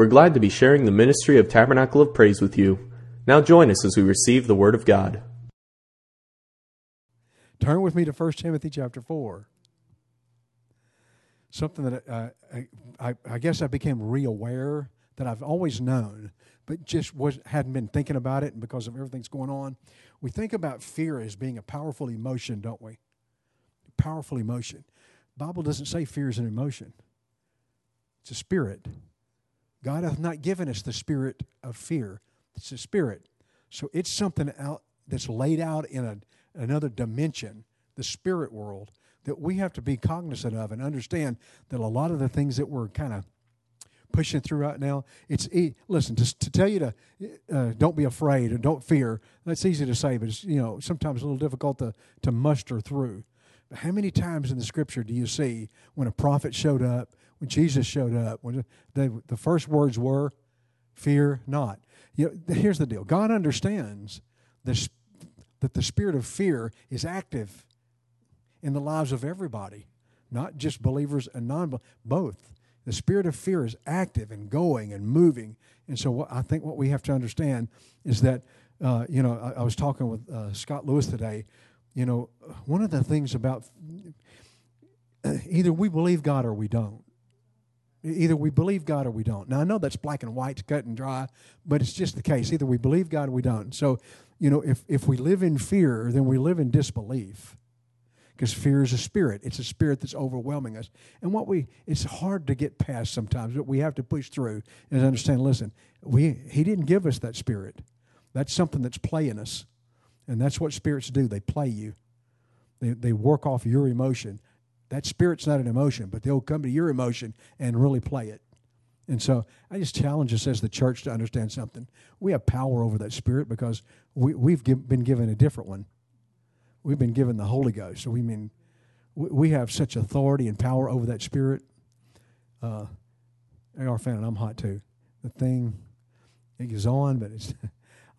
We're glad to be sharing the ministry of Tabernacle of Praise with you. Now join us as we receive the Word of God. Turn with me to 1 Timothy chapter 4. Something that uh, I, I, guess I became re-aware that I've always known, but just was hadn't been thinking about it, and because of everything's going on, we think about fear as being a powerful emotion, don't we? Powerful emotion. Bible doesn't say fear is an emotion. It's a spirit. God hath not given us the spirit of fear. It's a spirit. So it's something out that's laid out in a, another dimension, the spirit world, that we have to be cognizant of and understand that a lot of the things that we're kind of pushing through right now, it's listen to, to tell you to uh, don't be afraid or don't fear. That's easy to say, but it's you know sometimes a little difficult to to muster through. But how many times in the scripture do you see when a prophet showed up when Jesus showed up, when they, the first words were, "Fear not." You know, here's the deal: God understands this, that the spirit of fear is active in the lives of everybody, not just believers and non-believers, both. The spirit of fear is active and going and moving, and so what, I think what we have to understand is that uh, you know I, I, was talking with uh, Scott Lewis today. You know, one of the things about either we believe God or we don't. Either we believe God or we don't. Now, I know that's black and white, cut and dry, but it's just the case. Either we believe God or we don't. So, you know, if, if we live in fear, then we live in disbelief. Because fear is a spirit. It's a spirit that's overwhelming us. And what we, it's hard to get past sometimes, but we have to push through and understand listen, we, He didn't give us that spirit. That's something that's playing us. And that's what spirits do. They play you, they, they work off your emotion. That spirit's not an emotion, but they'll come to your emotion and really play it. And so I just challenge us as the church to understand something. We have power over that spirit because we, we've give, been given a different one. We've been given the Holy Ghost. So we mean we, we have such authority and power over that spirit. Uh, AR fan, and I'm hot too. The thing it is on, but it's.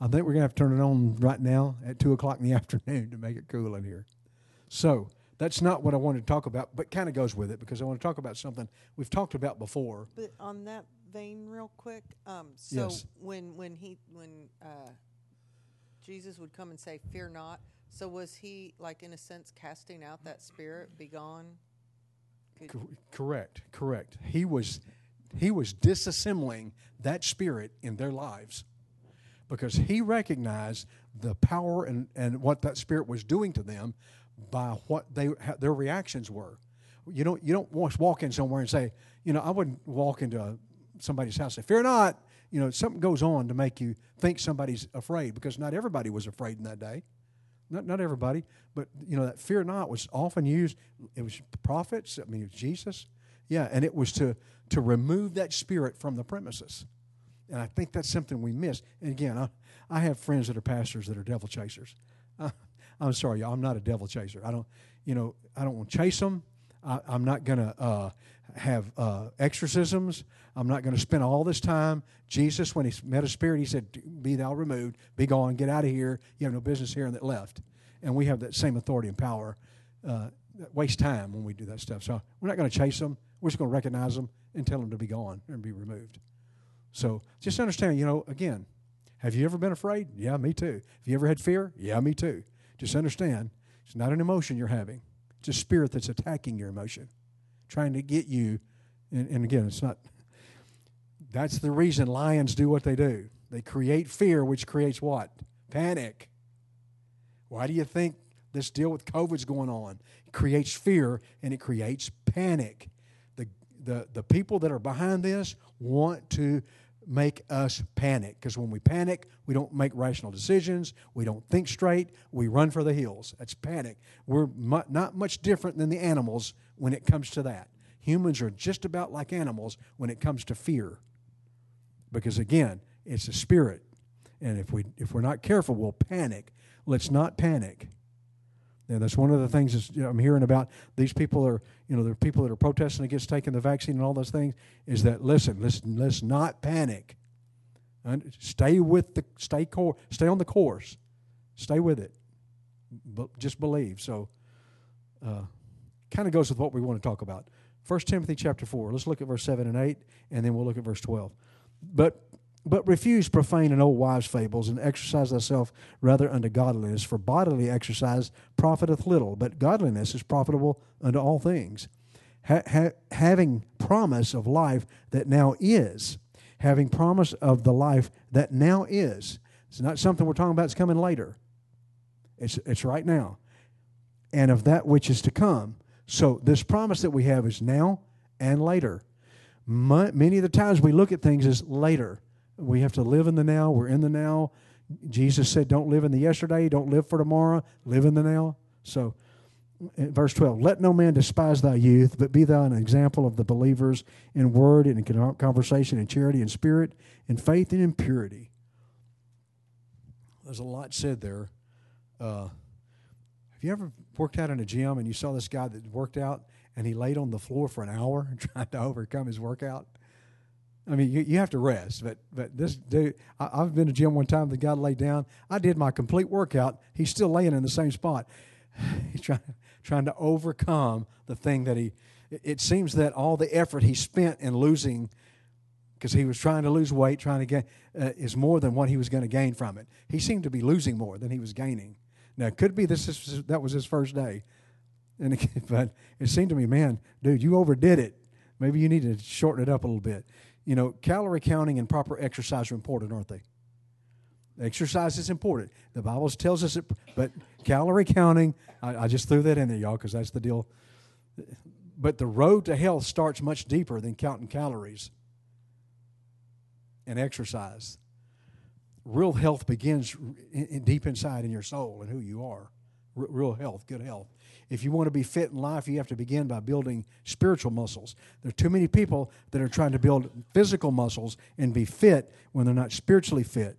I think we're gonna have to turn it on right now at two o'clock in the afternoon to make it cool in here. So that's not what I wanted to talk about, but kind of goes with it because I want to talk about something we've talked about before. But on that vein, real quick, um, so Yes. when when he when uh, Jesus would come and say, "Fear not," so was he like in a sense casting out that spirit? Be gone. Cor- correct, correct. He was he was disassembling that spirit in their lives because he recognized the power and, and what that spirit was doing to them by what they their reactions were. You don't you don't walk in somewhere and say, you know, I wouldn't walk into a, somebody's house and say, "Fear not." You know, something goes on to make you think somebody's afraid because not everybody was afraid in that day. Not not everybody, but you know that "fear not" was often used. It was the prophets. I mean, it was Jesus. Yeah, and it was to to remove that spirit from the premises. And I think that's something we miss. And again, I, I have friends that are pastors that are devil chasers. Uh, I'm sorry, y'all. I'm not a devil chaser. I don't, you know, I don't want to chase them. I, am not going to uh, have uh, exorcisms. I'm not going to spend all this time. Jesus, when he met a spirit, he said, "Be thou removed, be gone, get out of here. You have no business here." And that left. And we have that same authority and power. Uh, waste time when we do that stuff. So we're not going to chase them. We're just going to recognize them and tell them to be gone and be removed. So just understand, you know, again, have you ever been afraid? Yeah, me too. Have you ever had fear? Yeah, me too. Just understand, it's not an emotion you're having. It's a spirit that's attacking your emotion, trying to get you. And, and again, it's not. That's the reason lions do what they do. They create fear, which creates what? Panic. Why do you think this deal with COVID's going on? It creates fear and it creates panic. The, the, the people that are behind this want to make us panic because when we panic, we don't make rational decisions, we don't think straight, we run for the hills. That's panic. We're mu- not much different than the animals when it comes to that. Humans are just about like animals when it comes to fear because again, it's a spirit. And if we if we're not careful, we'll panic. Let's not panic. And that's one of the things that you know, I'm hearing about. These people are, you know, are people that are protesting against taking the vaccine and all those things. Is that listen, listen, let's not panic. And stay with the stay core, stay on the course, stay with it. But just believe. So, uh, kind of goes with what we want to talk about. First Timothy chapter four. Let's look at verse seven and eight, and then we'll look at verse twelve. But but refuse profane and old wives' fables, and exercise thyself rather unto godliness. For bodily exercise profiteth little, but godliness is profitable unto all things. Ha- ha- having promise of life that now is, having promise of the life that now is. It's not something we're talking about, it's coming later. It's, it's right now. And of that which is to come. So this promise that we have is now and later. Many of the times we look at things as later we have to live in the now. We're in the now. Jesus said, Don't live in the yesterday, don't live for tomorrow, live in the now. So, verse 12, let no man despise thy youth, but be thou an example of the believers in word and in conversation, in charity, in spirit, in faith, and in purity. There's a lot said there. Uh, have you ever worked out in a gym and you saw this guy that worked out and he laid on the floor for an hour trying to overcome his workout? I mean, you, you have to rest, but but this dude, I, have been to gym one time. The guy laid down. I did my complete workout. He's still laying in the same spot. He's trying trying to overcome the thing that he. It seems that all the effort he spent in losing, because he was trying to lose weight, trying to get, uh, is more than what he was going to gain from it. He seemed to be losing more than he was gaining. Now, it could be this is, that was his first day, and it, but it seemed to me, man, dude, you overdid it. Maybe you need to shorten it up a little bit you know, calorie counting and proper exercise are important, aren't they? Exercise is important. The Bible tells us it, but calorie counting, I, I just threw that in there, y'all, because that's the deal. But the road to health starts much deeper than counting calories and exercise. Real health begins in, in deep inside in your soul and who you are. R- real health, good health. If you want to be fit in life, you have to begin by building spiritual muscles. There are too many people that are trying to build physical muscles and be fit when they're not spiritually fit.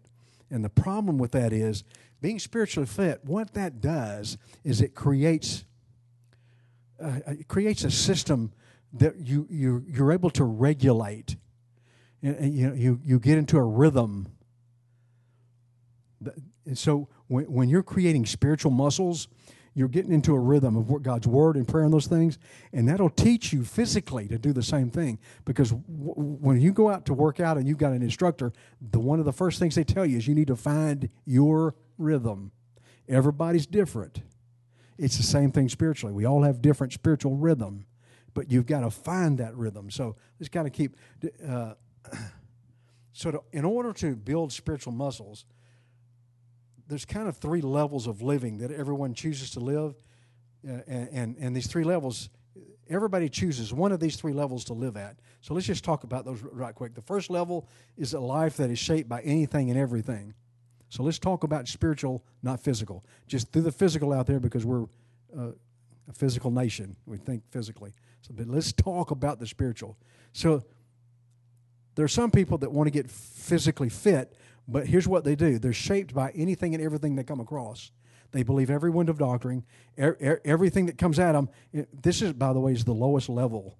And the problem with that is being spiritually fit, what that does is it creates uh, it creates a system that you, you you're able to regulate. And, you, you, you get into a rhythm. And so when, when you're creating spiritual muscles, you're getting into a rhythm of God's word and prayer and those things, and that'll teach you physically to do the same thing. Because w- when you go out to work out and you've got an instructor, the one of the first things they tell you is you need to find your rhythm. Everybody's different. It's the same thing spiritually. We all have different spiritual rhythm, but you've got to find that rhythm. So let's kind of keep. Uh, so, to, in order to build spiritual muscles, there's kind of three levels of living that everyone chooses to live, uh, and, and, these three levels, everybody chooses one of these three levels to live at. So let's just talk about those right quick. The first level is a life that is shaped by anything and everything. So let's talk about spiritual, not physical. Just through the physical out there because we're uh, a physical nation. We think physically. So, but let's talk about the spiritual. So there are some people that want to get physically fit, but here's what they do they're shaped by anything and everything they come across. They believe every wind of doctrine, er, er, everything that comes at them. This is, by the way, is the lowest level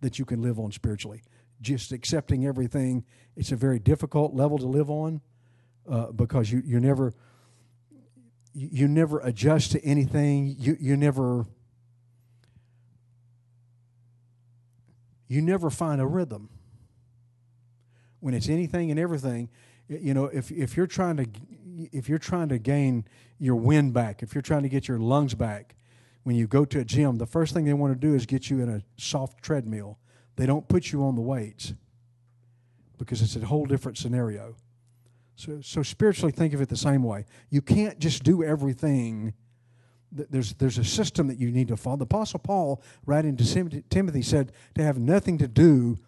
that you can live on spiritually. Just accepting everything. It's a very difficult level to live on uh, because you, you never you never adjust to anything. You you never you never find a rhythm. When it's anything and everything, you know if if you're trying to if you're trying to gain your wind back if you're trying to get your lungs back when you go to a gym the first thing they want to do is get you in a soft treadmill. They don't put you on the weights because it's a whole different scenario. So so spiritually think of it the same way. You can't just do everything. There's there's a system that you need to follow. The apostle paul writing to timothy said to have nothing to do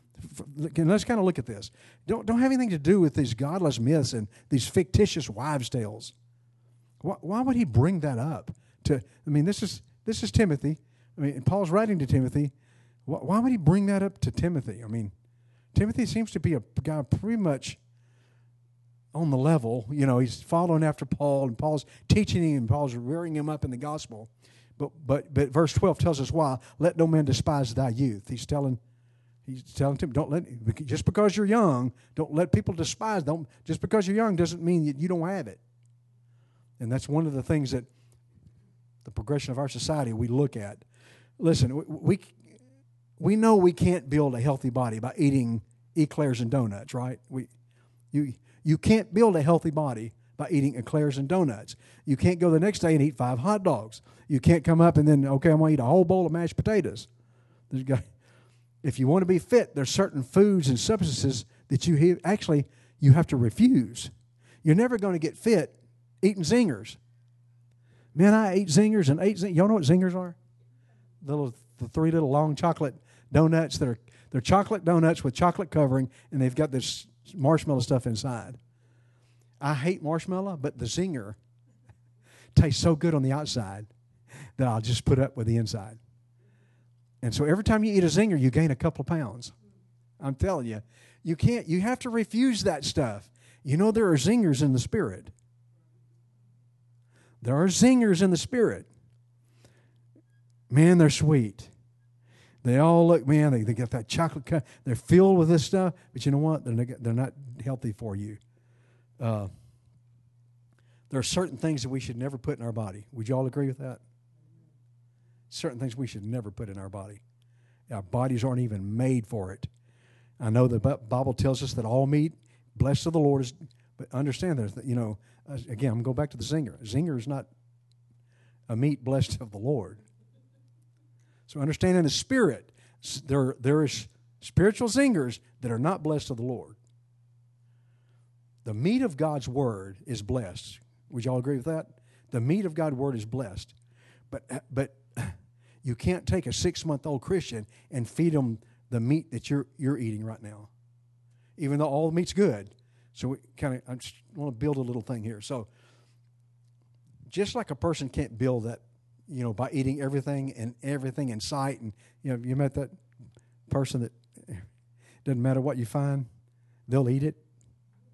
let's kind of look at this. Don't, don't have anything to do with these godless myths and these fictitious wives' tales. Why, why would he bring that up? To I mean, this is this is Timothy. I mean, Paul's writing to Timothy. Why, why would he bring that up to Timothy? I mean, Timothy seems to be a guy pretty much on the level. You know, he's following after Paul, and Paul's teaching him, and Paul's rearing him up in the gospel. But but but verse twelve tells us why. Let no man despise thy youth. He's telling He's telling him, don't let just because you're young, don't let people despise. Don't just because you're young doesn't mean that you don't have it. And that's one of the things that the progression of our society we look at. Listen, we we know we can't build a healthy body by eating eclairs and donuts, right? We, you, you can't build a healthy body by eating eclairs and donuts. You can't go the next day and eat five hot dogs. You can't come up and then, okay, I'm going to eat a whole bowl of mashed potatoes. There's got, if you want to be fit, there's certain foods and substances that you actually you have to refuse. You're never going to get fit eating zingers. Man, I ate zingers and ate zingers. Y'all know what zingers are? Little, the three little long chocolate donuts that are they're chocolate donuts with chocolate covering, and they've got this marshmallow stuff inside. I hate marshmallow, but the zinger tastes so good on the outside that I'll just put up with the inside. And so every time you eat a zinger, you gain a couple pounds. I'm telling you, you can't, you have to refuse that stuff. You know, there are zingers in the spirit. There are zingers in the spirit. Man, they're sweet. They all look, man, they, they got that chocolate cut. They're filled with this stuff, but you know what? They're not, they're not healthy for you. Uh, there are certain things that we should never put in our body. Would you all agree with that? Certain things we should never put in our body. Our bodies aren't even made for it. I know the Bible tells us that all meat, blessed of the Lord, is. But understand that you know, again, I'm going back to the zinger. Zinger is not a meat blessed of the Lord. So understand in the spirit, there, there is spiritual zingers that are not blessed of the Lord. The meat of God's word is blessed. Would y'all agree with that? The meat of God's word is blessed. But, but you can't take a six month old Christian and feed them the meat that you're, you're eating right now, even though all the meat's good. So we kind of, I just want to build a little thing here. So, just like a person can't build that you know, by eating everything and everything in sight. And, you know, you met that person that doesn't matter what you find, they'll eat it.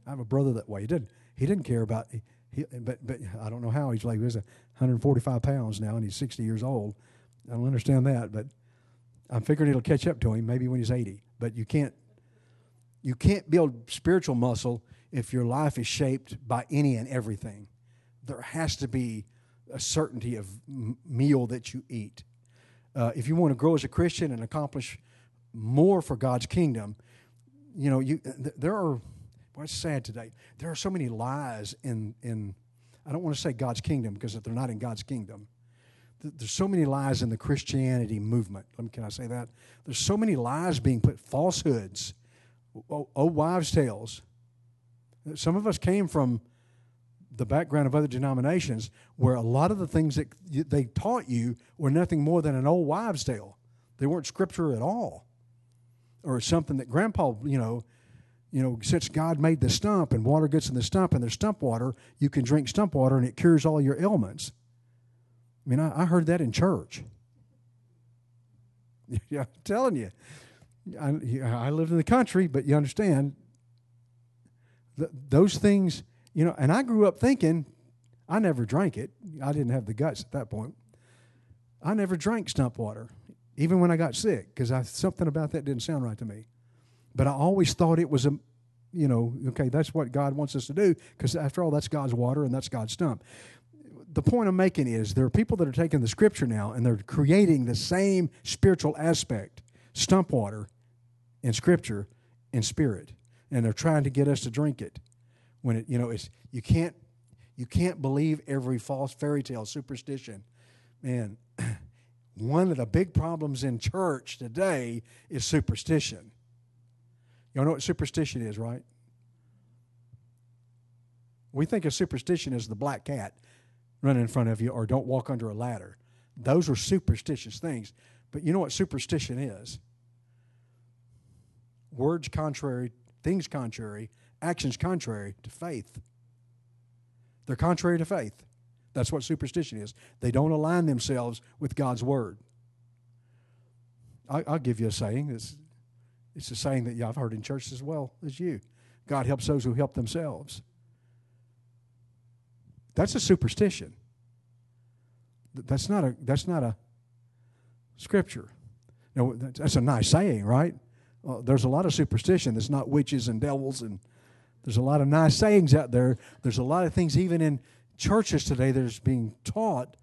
I have a brother that way. He didn't, he didn't care about, he, but, but I don't know how. He's like, he's 145 pounds now and he's 60 years old. I don't understand that, but I'm figuring it'll catch up to him maybe when he's 80. But you can't, you can't build spiritual muscle if your life is shaped by any and everything. There has to be a certainty of meal that you eat. Uh, if you want to grow as a Christian and accomplish more for God's kingdom, you know, you th- there are. What's sad today? There are so many lies in in. I don't want to say God's kingdom because they're not in God's kingdom. There's so many lies in the Christianity movement. Can I say that? There's so many lies being put, falsehoods, oh wives' tales. Some of us came from the background of other denominations where a lot of the things that they taught you were nothing more than an old wives' tale. They weren't scripture at all, or something that Grandpa, you know, you know, since God made the stump and water gets in the stump and there's stump water, you can drink stump water and it cures all your ailments. I mean, I, I heard that in church. yeah, I'm telling you, I, I lived in the country, but you understand, those things you know, and I grew up thinking, I never drank it. I didn't have the guts at that point. I never drank stump water, even when I got sick, because something about that didn't sound right to me. But I always thought it was a, you know, okay, that's what God wants us to do, because after all, that's God's water and that's God's stump. The point I'm making is there are people that are taking the scripture now and they're creating the same spiritual aspect, stump water, in scripture, in spirit, and they're trying to get us to drink it. When it you know it's you can't you can't believe every false fairy tale superstition. Man one of the big problems in church today is superstition. You know what superstition is right? We think of superstition as the black cat running in front of you or don't walk under a ladder those are superstitious things but you know what superstition is words contrary things contrary actions contrary to faith. They're contrary to faith. That's what superstition is. They don't align themselves with God's word. I, will give you a saying. It's, it's a saying that I've heard in church as well as you. God helps those who help themselves. That's a superstition. That's not a that's not a scripture. No, that's a nice saying, right? Well, there's a lot of superstition that's not witches and devils and there's a lot of nice sayings out there. There's a lot of things, even in churches today, that is being taught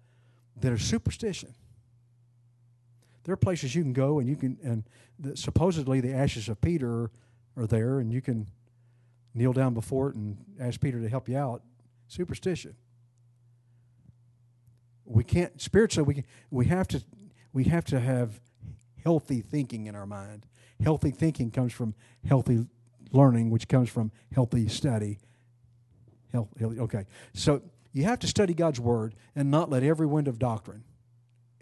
that are superstition. There are places you can go and you can, and the, supposedly the ashes of Peter are there, and you can kneel down before it and ask Peter to help you out. Superstition. We can't spiritually. We we have to we have to have healthy thinking in our mind. Healthy thinking comes from healthy learning, which comes from healthy study. Health, healthy, okay, so you have to study God's word and not let every wind of doctrine,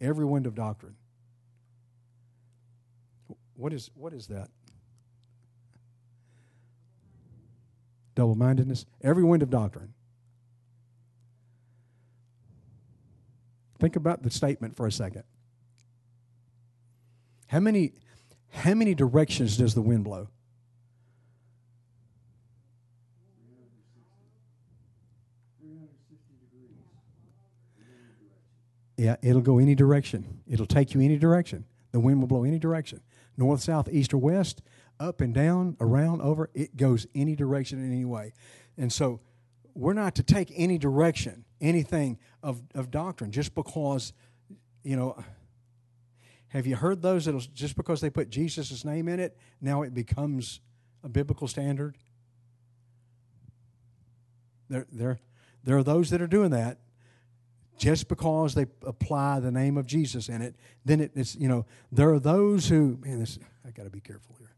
every wind of doctrine. What is what is that? Double mindedness. Every wind of doctrine. Think about the statement for a second. How many how many directions does the wind blow? Yeah, it'll go any direction. It'll take you any direction. The wind will blow any direction. North, south, east, or west, up and down, around, over. It goes any direction in any way. And so we're not to take any direction, anything of, of doctrine, just because, you know, have you heard those that just because they put Jesus' name in it, now it becomes a biblical standard? There, there, there are those that are doing that just because they apply the name of Jesus in it. Then it, it's, you know, there are those who, man, this, I got to be careful here.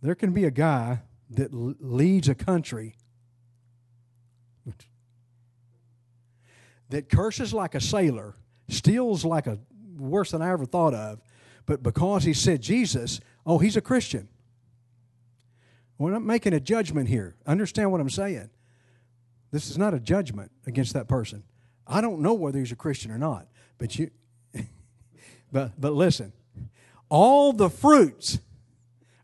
There can be a guy that leads a country that curses like a sailor, steals like a worse than I ever thought of, but because he said Jesus, oh, he's a Christian. We're not making a judgment here. Understand what I'm saying. This is not a judgment against that person. I don't know whether he's a Christian or not, but you but but listen. All the fruits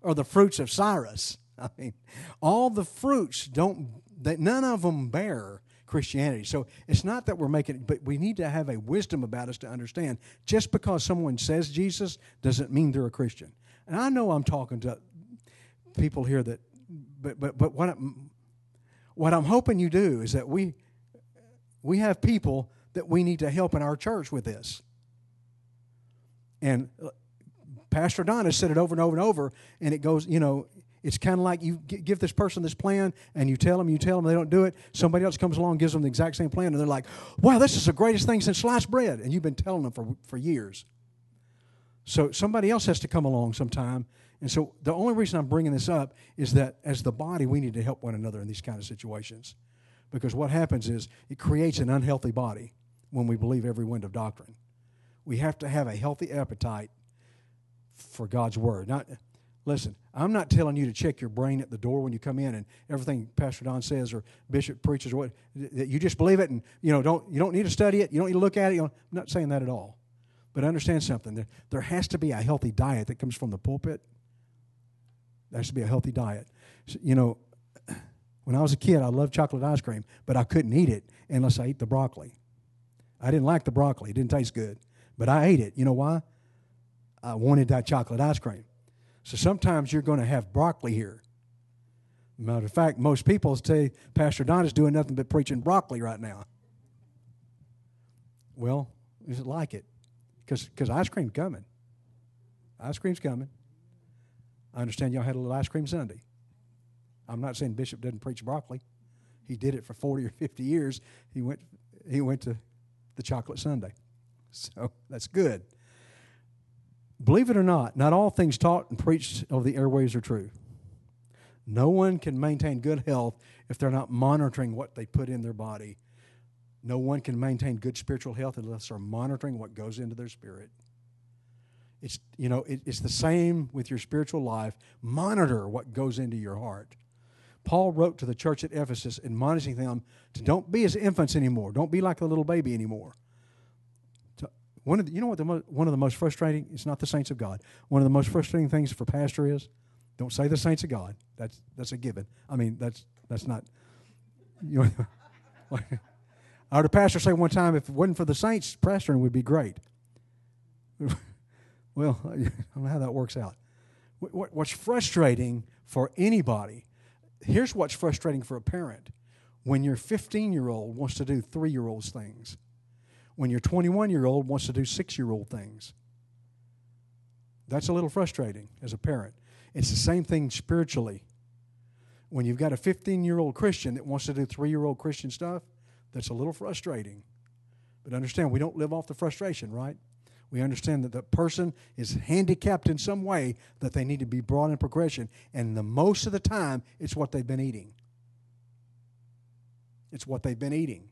are the fruits of Cyrus. I mean, all the fruits don't that none of them bear Christianity. So it's not that we're making, but we need to have a wisdom about us to understand. Just because someone says Jesus doesn't mean they're a Christian. And I know I'm talking to people here that, but but but what I'm, what I'm hoping you do is that we we have people that we need to help in our church with this. And uh, Pastor Don has said it over and over and over, and it goes, you know, it's kind of like you give this person this plan and you tell them, you tell them they don't do it. Somebody else comes along, gives them the exact same plan, and they're like, wow, this is the greatest thing since sliced bread. And you've been telling them for, for years. So somebody else has to come along sometime. And so the only reason I'm bringing this up is that as the body, we need to help one another in these kind of situations. Because what happens is it creates an unhealthy body when we believe every wind of doctrine. We have to have a healthy appetite for God's word. Not Listen, I'm not telling you to check your brain at the door when you come in and everything Pastor Don says or Bishop preaches or what that you just believe it and you know don't you don't need to study it, you don't need to look at it. You I'm not saying that at all. But understand something. There, there has to be a healthy diet that comes from the pulpit. There has to be a healthy diet. So, you know, when I was a kid, I loved chocolate ice cream, but I couldn't eat it unless I ate the broccoli. I didn't like the broccoli; it didn't taste good, but I ate it. You know why? I wanted that chocolate ice cream. So sometimes you're going to have broccoli here. Matter of fact, most people say Pastor Don is doing nothing but preaching broccoli right now. Well, is it like it? Because ice cream's coming. Ice cream's coming. I understand y'all had a little ice cream Sunday. I'm not saying Bishop doesn't preach broccoli. He did it for 40 or 50 years. He went, he went to the chocolate Sunday. So that's good. Believe it or not, not all things taught and preached over the airways are true. No one can maintain good health if they're not monitoring what they put in their body. No one can maintain good spiritual health unless they're monitoring what goes into their spirit. It's, you know, it, it's the same with your spiritual life. Monitor what goes into your heart. Paul wrote to the church at Ephesus, admonishing them to don't be as infants anymore. Don't be like a little baby anymore. One of the, you know what the mo- one of the most frustrating? It's not the saints of God. One of the most frustrating things for pastor is, don't say the saints of God. That's that's a given. I mean that's that's not. You know, I heard a pastor say one time, if it wasn't for the saints, pastoring would be great. well, I don't know how that works out. What's frustrating for anybody? Here's what's frustrating for a parent: when your 15 year old wants to do three year olds things when your 21 year old wants to do six year old things. That's a little frustrating as a parent. It's the same thing spiritually. When you've got a 15 year old Christian that wants to do three year old Christian stuff, that's a little frustrating. But understand, we don't live off the frustration, right? We understand that the person is handicapped in some way that they need to be brought in progression. And the most of the time, it's what they've been eating. It's what they've been eating.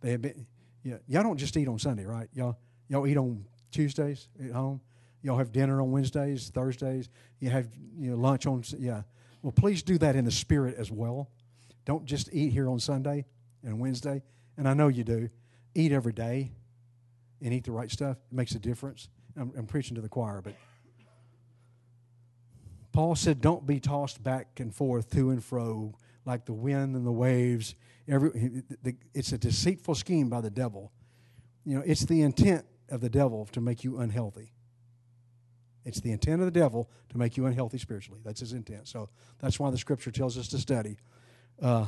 They have been, yeah, y'all don't just eat on Sunday, right? Y'all, y'all eat on Tuesdays at home. Y'all have dinner on Wednesdays, Thursdays. You have you know, lunch on, yeah. Well, please do that in the spirit as well. Don't just eat here on Sunday and Wednesday. And I know you do. Eat every day and eat the right stuff. It makes a difference. I'm, I'm preaching to the choir, but Paul said, "Don't be tossed back and forth to and fro like the wind and the waves." Every, it's a deceitful scheme by the devil. You know, it's the intent of the devil to make you unhealthy. It's the intent of the devil to make you unhealthy spiritually. That's his intent. So that's why the scripture tells us to study. Uh,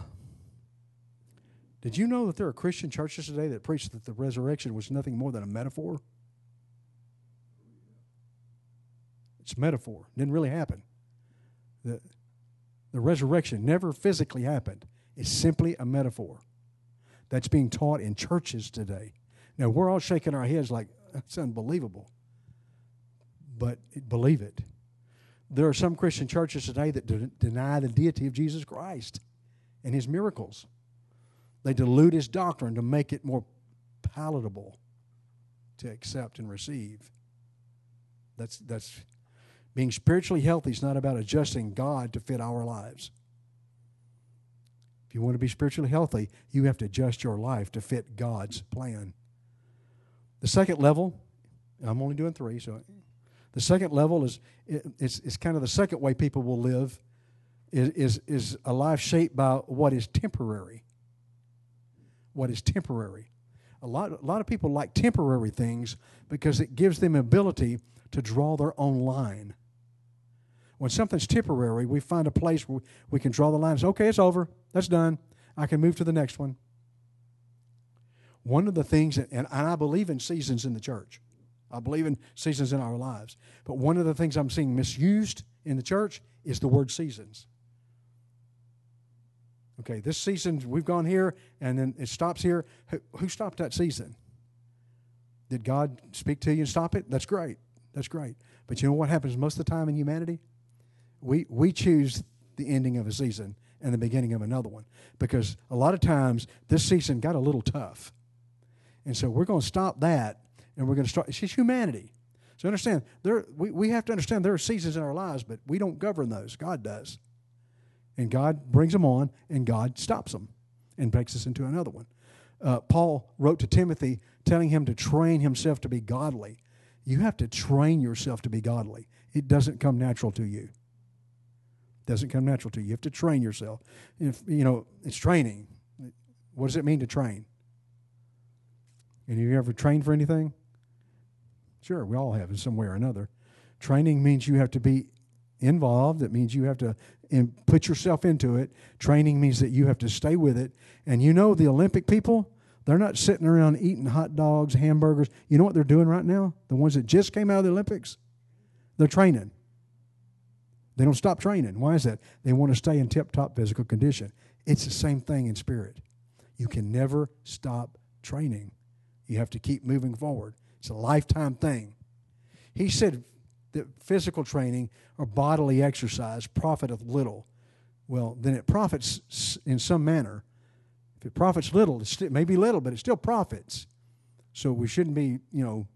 did you know that there are Christian churches today that preach that the resurrection was nothing more than a metaphor? It's a metaphor. It didn't really happen. The, the resurrection never physically happened. It's simply a metaphor. That's being taught in churches today. Now, we're all shaking our heads like, that's unbelievable. But believe it. There are some Christian churches today that de- deny the deity of Jesus Christ and his miracles. They dilute his doctrine to make it more palatable to accept and receive. That's, that's being spiritually healthy is not about adjusting God to fit our lives. If you want to be spiritually healthy, you have to adjust your life to fit God's plan. The second level, I'm only doing three, so the second level is it's, it's kind of the second way people will live is, is, is a life shaped by what is temporary what is temporary. A lot, a lot of people like temporary things because it gives them ability to draw their own line. When something's temporary, we find a place where we can draw the line. lines. Okay, it's over. That's done. I can move to the next one. One of the things, and, I believe in seasons in the church. I believe in seasons in our lives. But one of the things I'm seeing misused in the church is the word seasons. Okay, this season we've gone here and then it stops here. Who stopped that season? Did God speak to you and stop it? That's great. That's great. But you know what happens most of the time in humanity? We, we choose the ending of a season and the beginning of another one because a lot of times this season got a little tough. And so we're going to stop that and we're going to start. It's just humanity. So understand, there, we, we have to understand there are seasons in our lives, but we don't govern those. God does. And God brings them on, and God stops them and takes us into another one. Uh, Paul wrote to Timothy telling him to train himself to be godly. You have to train yourself to be godly. It doesn't come natural to you. Doesn't come natural to you. You have to train yourself. If you know, it's training. What does it mean to train? And have you ever trained for anything? Sure, we all have in some way or another. Training means you have to be involved. It means you have to put yourself into it. Training means that you have to stay with it. And you know, the Olympic people, they're not sitting around eating hot dogs, hamburgers. You know what they're doing right now? The ones that just came out of the Olympics? They're training. They don't stop training. Why is that? They want to stay in tip top physical condition. It's the same thing in spirit. You can never stop training, you have to keep moving forward. It's a lifetime thing. He said, that physical training or bodily exercise profiteth little. Well, then it profits in some manner. If it profits little, it may be little, but it still profits. So we shouldn't be, you know,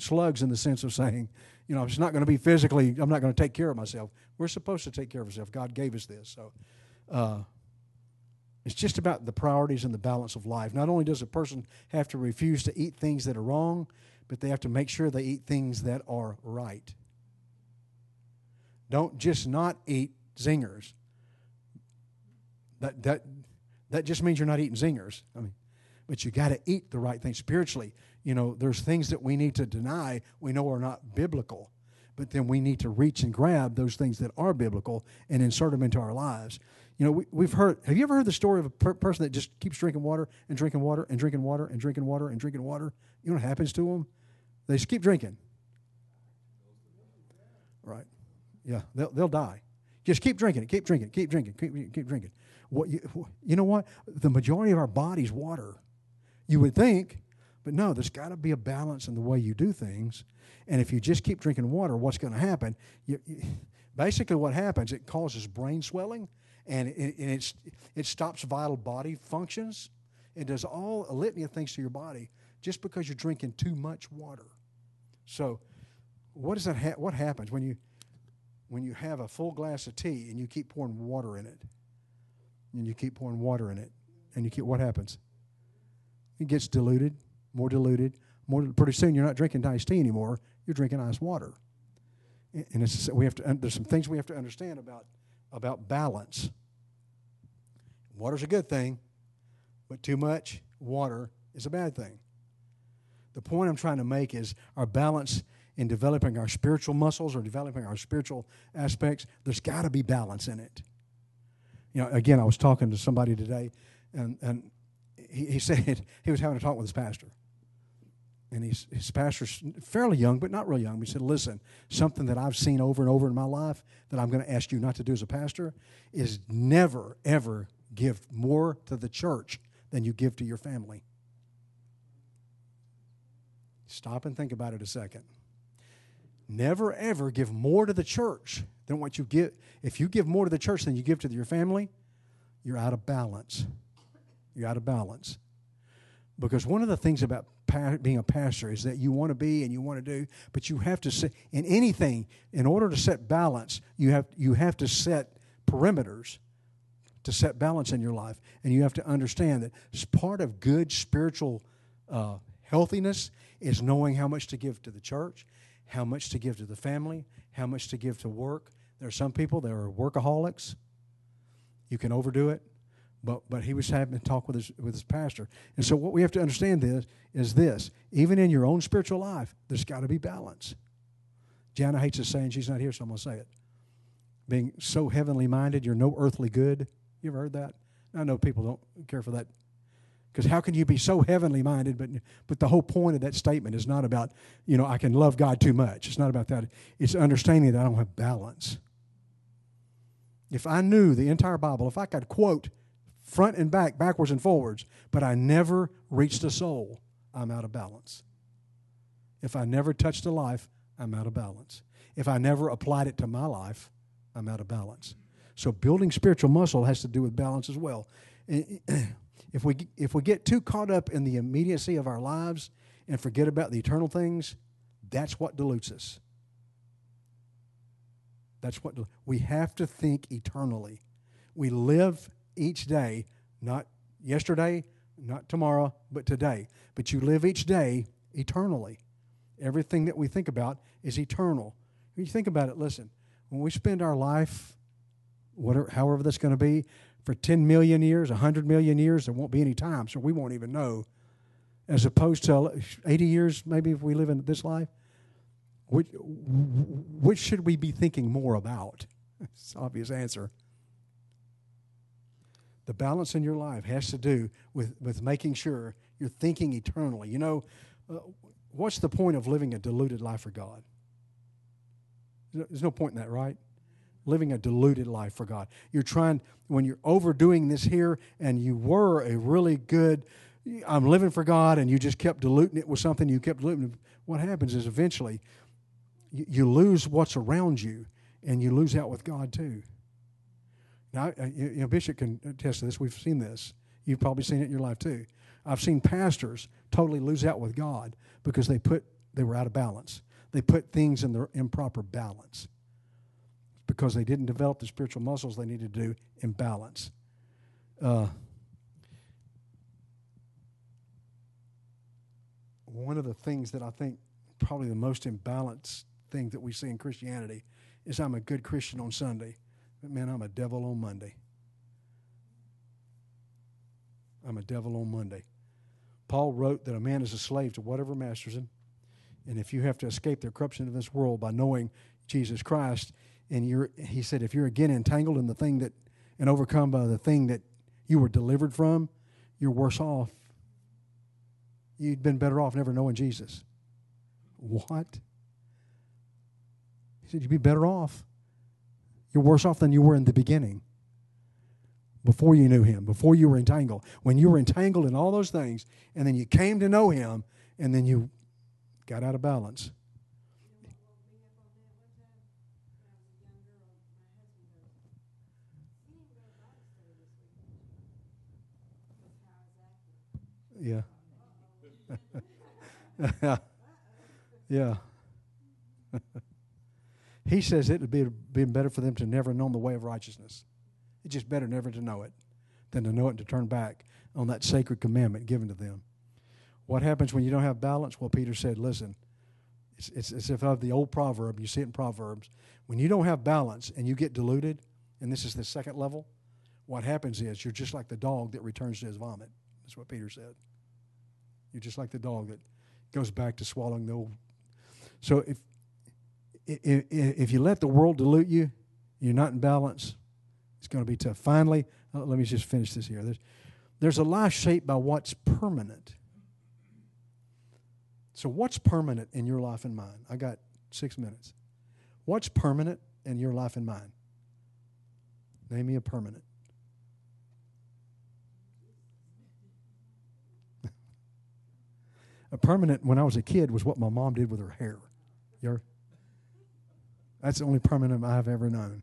slugs in the sense of saying, you know, it's not going to be physically, I'm not going to take care of myself. We're supposed to take care of ourselves. God gave us this. So uh, it's just about the priorities and the balance of life. Not only does a person have to refuse to eat things that are wrong, but they have to make sure they eat things that are right. Don't just not eat zingers. That, that, that just means you're not eating zingers. I mean, but you got to eat the right things spiritually. You know, there's things that we need to deny we know are not biblical, but then we need to reach and grab those things that are biblical and insert them into our lives. You know, we, have heard. Have you ever heard the story of a per- person that just keeps drinking water and drinking water and drinking water and drinking water and drinking water? You know what happens to them? They just keep drinking. Right. Yeah, they'll, they'll die. Just keep drinking it, keep drinking it, keep drinking, keep, keep drinking. What you, you know what? The majority of our body's water. You would think, but no, there's got to be a balance in the way you do things. And if you just keep drinking water, what's going to happen? You, you, basically, what happens, it causes brain swelling and, it, and it stops vital body functions. It does all a litany of things to your body just because you're drinking too much water. So, what does that ha- what happens when you when you have a full glass of tea and you keep pouring water in it, and you keep pouring water in it, and you keep what happens? It gets diluted, more diluted, more. Pretty soon, you're not drinking iced tea anymore. You're drinking ice water. And it's, we have to. There's some things we have to understand about about balance. Water's a good thing, but too much water is a bad thing. The point I'm trying to make is our balance in developing our spiritual muscles or developing our spiritual aspects, there's got to be balance in it. You know, again, I was talking to somebody today, and, and he, he said he was having a talk with his pastor. And he's, his pastor's fairly young, but not real young. He said, Listen, something that I've seen over and over in my life that I'm going to ask you not to do as a pastor is never, ever give more to the church than you give to your family. Stop and think about it a second. Never ever give more to the church than what you give. If you give more to the church than you give to your family, you're out of balance. You're out of balance. Because one of the things about being a pastor is that you want to be and you want to do, but you have to set in anything. In order to set balance, you have you have to set perimeters to set balance in your life, and you have to understand that part of good spiritual uh, healthiness is knowing how much to give to the church, how much to give to the family, how much to give to work. There are some people that are workaholics. You can overdo it, but but he was having a talk with his with his pastor, and so what we have to understand is is this: even in your own spiritual life, there's got to be balance. Jana hates us saying she's not here, so I'm going to say it. Being so heavenly minded, you're no earthly good. You ever heard that? I know people don't care for that because how can you be so heavenly minded? But, but the whole point of that statement is not about, you know, I can love God too much. It's not about that. It's understanding that I don't have balance. If I knew the entire Bible, if I could quote front and back, backwards and forwards, but I never reached a soul, I'm out of balance. If I never touched a life, I'm out of balance. If I never applied it to my life, I'm out of balance. So building spiritual muscle has to do with balance as well. if we if we get too caught up in the immediacy of our lives and forget about the eternal things, that's what dilutes us. That's what we have to think eternally. We live each day, not yesterday, not tomorrow, but today. But you live each day eternally. Everything that we think about is eternal. When you think about it, listen, when we spend our life, whatever, however that's going to be, for 10 million years, 100 million years, there won't be any time, so we won't even know. As opposed to 80 years, maybe if we live in this life, which, which should we be thinking more about? It's obvious answer. The balance in your life has to do with, with making sure you're thinking eternally. You know, uh, what's the point of living a deluded life for God? There's no point in that, right? living a deluded life for God. You're trying, when you're overdoing this here and you were a really good, I'm living for God, and you just kept diluting it with something, you kept diluting it. What happens is eventually you, you lose what's around you and you lose out with God too. Now, you know, Bishop can attest to this. We've seen this. You've probably seen it in your life too. I've seen pastors totally lose out with God because they put they were out of balance. They put things in their improper balance because they didn't develop the spiritual muscles they needed to do in balance. Uh, one of the things that I think probably the most imbalanced thing that we see in Christianity is I'm a good Christian on Sunday, but man, I'm a devil on Monday. I'm a devil on Monday. Paul wrote that a man is a slave to whatever masters him. And if you have to escape the corruption of this world by knowing Jesus Christ, and you're he said if you're again entangled in the thing that and overcome by the thing that you were delivered from you're worse off you'd been better off never knowing jesus what he said you'd be better off You're worse off than you were in the beginning. Before you knew him, before you were entangled. When you were entangled in all those things, and then you came to know him, and then you got out of balance. Yeah. yeah. he says it would be been better for them to never known the way of righteousness. It's just better never to know it than to know it and to turn back on that sacred commandment given to them. What happens when you don't have balance? Well, Peter said, listen, it's, it's as if of the old proverb, you see it in Proverbs. When you don't have balance and you get deluded, and this is the second level, what happens is you're just like the dog that returns to his vomit. That's what Peter said. You're just like the dog that goes back to swallowing the old. So if if, you let the world dilute you, you're not in balance. It's going to be tough. Finally, uh, let me just finish this here. There's, there's a life shaped by what's permanent. So, what's permanent in your life and mine? I got six minutes. What's permanent in your life and mine? Name me a permanent. a permanent when I was a kid was what my mom did with her hair. you that's the only permanent I've ever known.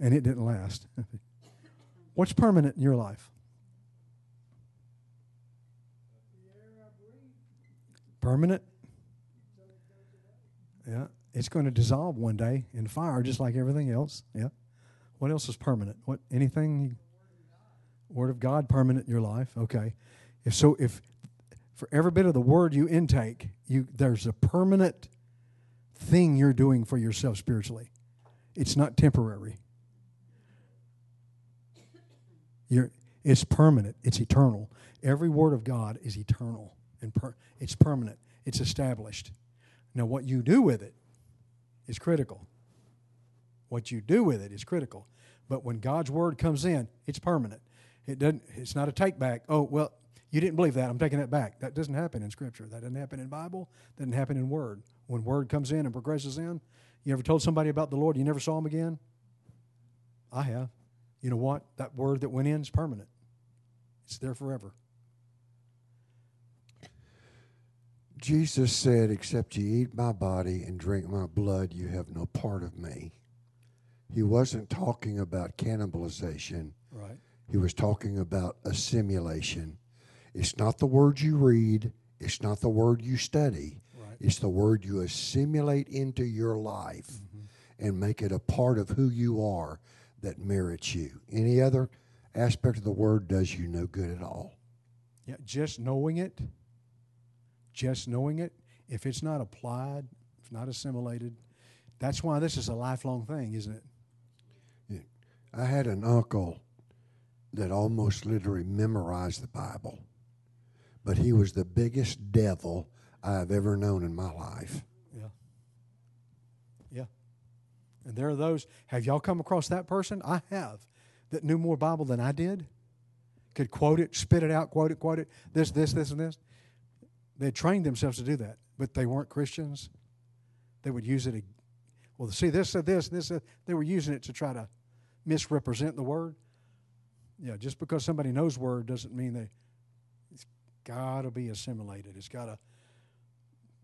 And it didn't last. What's permanent in your life? Permanent? Yeah. It's going to dissolve one day in fire just like everything else. Yeah. What else is permanent? What anything Word of God permanent in your life. Okay. If so if for every bit of the word you intake, you there's a permanent thing you're doing for yourself spiritually. It's not temporary. You're, it's permanent. It's eternal. Every word of God is eternal and per, it's permanent. It's established. Now, what you do with it is critical. What you do with it is critical. But when God's word comes in, it's permanent. It doesn't. It's not a take back. Oh well, you didn't believe that. I'm taking that back. That doesn't happen in Scripture. That doesn't happen in Bible. That doesn't happen in Word. When Word comes in and progresses in, you ever told somebody about the Lord, you never saw him again? I have. You know what? That word that went in is permanent. It's there forever. Jesus said, Except you eat my body and drink my blood, you have no part of me. He wasn't talking about cannibalization. Right. He was talking about assimilation. It's not the word you read, it's not the word you study. Right. It's the word you assimilate into your life mm-hmm. and make it a part of who you are that merits you. Any other aspect of the word does you no good at all. Yeah, just knowing it, just knowing it, if it's not applied, if not assimilated, that's why this is a lifelong thing, isn't it? Yeah. I had an uncle that almost literally memorized the Bible but he was the biggest devil I've ever known in my life. Yeah. Yeah. And there are those, have y'all come across that person? I have, that knew more Bible than I did, could quote it, spit it out, quote it, quote it, this, this, this, and this. They trained themselves to do that, but they weren't Christians. They would use it. Well, see, this said this, this said, they were using it to try to misrepresent the word. Yeah, just because somebody knows word doesn't mean they got to be assimilated. It's got to.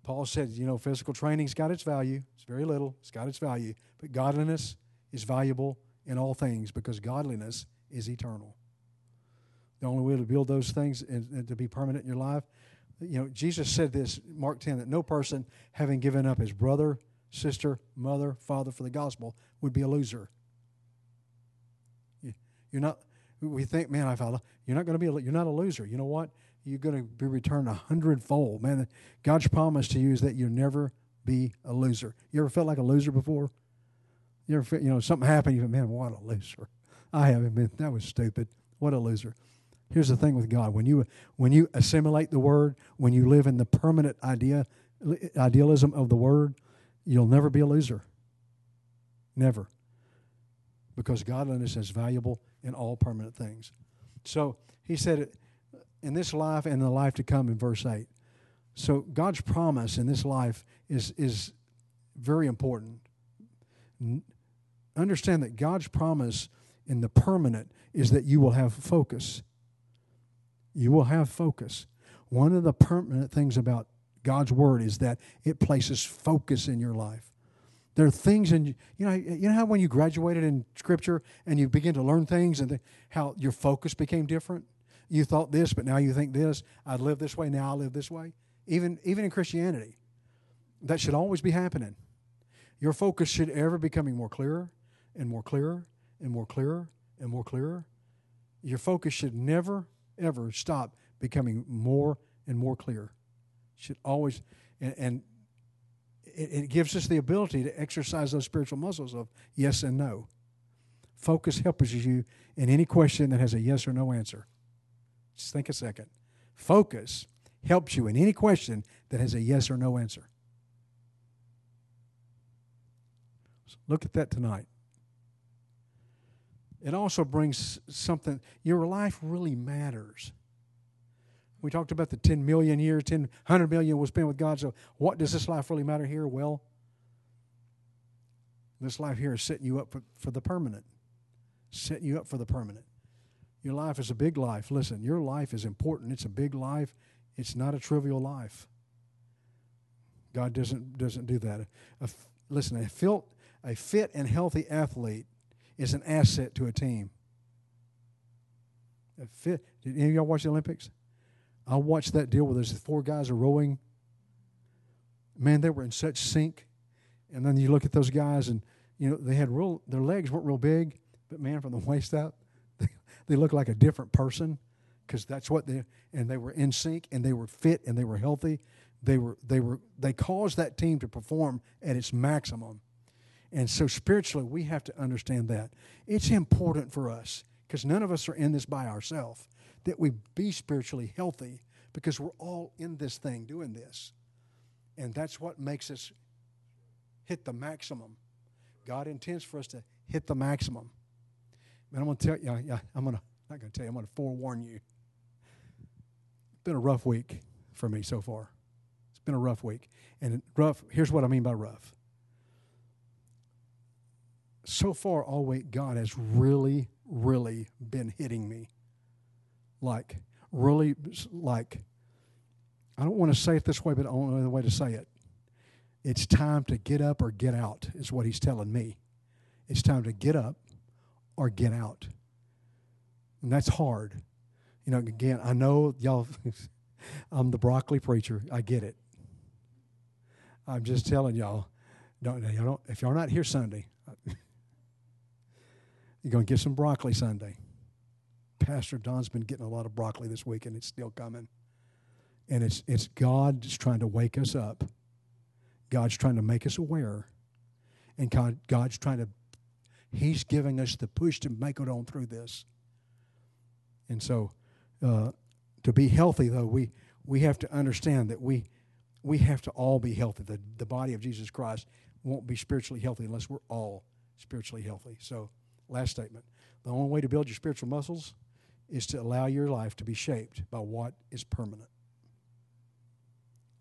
Paul said, you know, physical training's got its value. It's very little. It's got its value, but godliness is valuable in all things because godliness is eternal. The only way to build those things and, to be permanent in your life, you know, Jesus said this, Mark 10, that no person having given up his brother, sister, mother, father for the gospel would be a loser. You're not. We think, man, I follow. You're not going to be. A, you're not a loser. You know what? You're going to be returned a hundredfold. Man, God's promise to you is that you'll never be a loser. You ever felt like a loser before? You ever, feel, you know, something happened, you go, man, what a loser. I haven't been, that was stupid. What a loser. Here's the thing with God. When you, when you assimilate the word, when you live in the permanent idea, idealism of the word, you'll never be a loser. Never. Because godliness is valuable in all permanent things. So he said, in this life and the life to come in verse 8. So God's promise in this life is, is very important. understand that God's promise in the permanent is that you will have focus. You will have focus. One of the permanent things about God's word is that it places focus in your life. There are things in you know you know how when you graduated in scripture and you begin to learn things and how your focus became different. You thought this, but now you think this. I live this way now. I live this way. Even even in Christianity, that should always be happening. Your focus should ever be becoming more clearer and more clearer and more clearer and more clearer. Your focus should never ever stop becoming more and more clear. Should always and, and it, it gives us the ability to exercise those spiritual muscles of yes and no. Focus helps you in any question that has a yes or no answer. Just think a second. Focus helps you in any question that has a yes or no answer. So look at that tonight. It also brings something, your life really matters. We talked about the 10 million years, 10, 100 million was spent with God. So, what does this life really matter here? Well, this life here is setting you up for, for the permanent. Setting you up for the permanent. Your life is a big life. Listen, your life is important. It's a big life. It's not a trivial life. God doesn't doesn't do that. A, listen, a fit, a fit and healthy athlete is an asset to a team. A fit. Did any of y'all watch the Olympics? I watched that deal where those four guys are rowing. Man, they were in such sync. And then you look at those guys, and you know they had real. Their legs weren't real big, but man, from the waist out, they, looked like a different person because that's what they. And they were in sync, and they were fit, and they were healthy. They were. They were. They caused that team to perform at its maximum. And so spiritually, we have to understand that it's important for us because none of us are in this by ourselves that we be spiritually healthy because we're all in this thing doing this. And that's what makes us hit the maximum. God intends for us to hit the maximum. And I'm going to tell you, yeah, I'm going to, not going to tell you, I'm going to forewarn you. It's been a rough week for me so far. It's been a rough week. And rough, here's what I mean by rough. So far, all week, God has really, really been hitting me like really like I don't want to say it this way, but know the way to say it. It's time to get up or get out, is what he's telling me. It's time to get up or get out. And that's hard. You know, again, I know y'all, I'm the broccoli preacher. I get it. I'm just telling y'all, don't, y'all don't, if y'all not here Sunday, you're going to get some broccoli Sunday. Pastor Don's been getting a lot of broccoli this week, and it's still coming. And it's it's God just trying to wake us up. God's trying to make us aware, and God God's trying to He's giving us the push to make it on through this. And so, uh, to be healthy, though, we we have to understand that we we have to all be healthy. The the body of Jesus Christ won't be spiritually healthy unless we're all spiritually healthy. So, last statement: the only way to build your spiritual muscles is to allow your life to be shaped by what is permanent.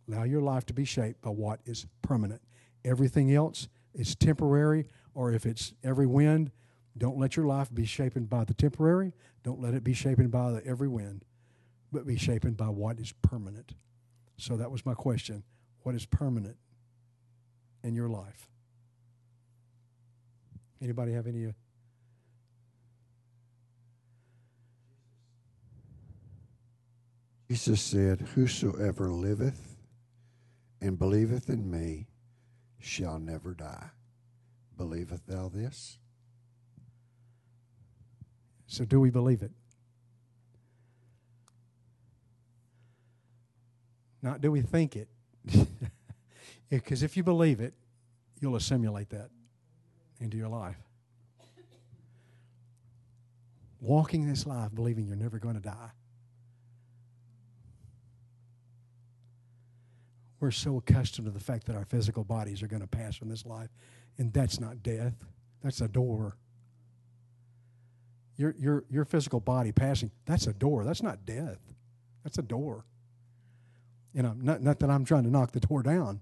Allow your life to be shaped by what is permanent. Everything else is temporary, or if it's every wind, don't let your life be shaped by the temporary. Don't let it be shaped by the every wind, but be shaped by what is permanent. So that was my question. What is permanent in your life? Anybody have any? Uh, Jesus said, Whosoever liveth and believeth in me shall never die. Believeth thou this? So, do we believe it? Not do we think it? Because if you believe it, you'll assimilate that into your life. Walking this life believing you're never going to die We're so accustomed to the fact that our physical bodies are going to pass from this life, and that's not death. That's a door. Your, your, your physical body passing, that's a door. That's not death. That's a door. You know, not, not that I'm trying to knock the door down,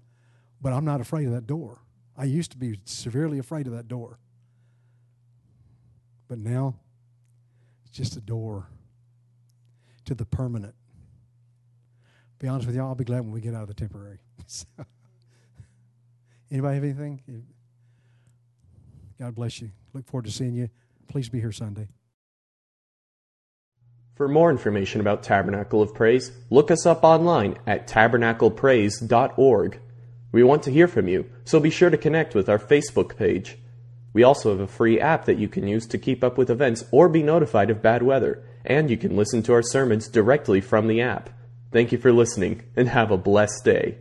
but I'm not afraid of that door. I used to be severely afraid of that door. But now, it's just a door to the permanent. Be honest with y'all, I'll be glad when we get out of the temporary. Anybody have anything? God bless you. Look forward to seeing you. Please be here Sunday. For more information about Tabernacle of Praise, look us up online at tabernaclepraise.org. We want to hear from you, so be sure to connect with our Facebook page. We also have a free app that you can use to keep up with events or be notified of bad weather, and you can listen to our sermons directly from the app. Thank you for listening, and have a blessed day.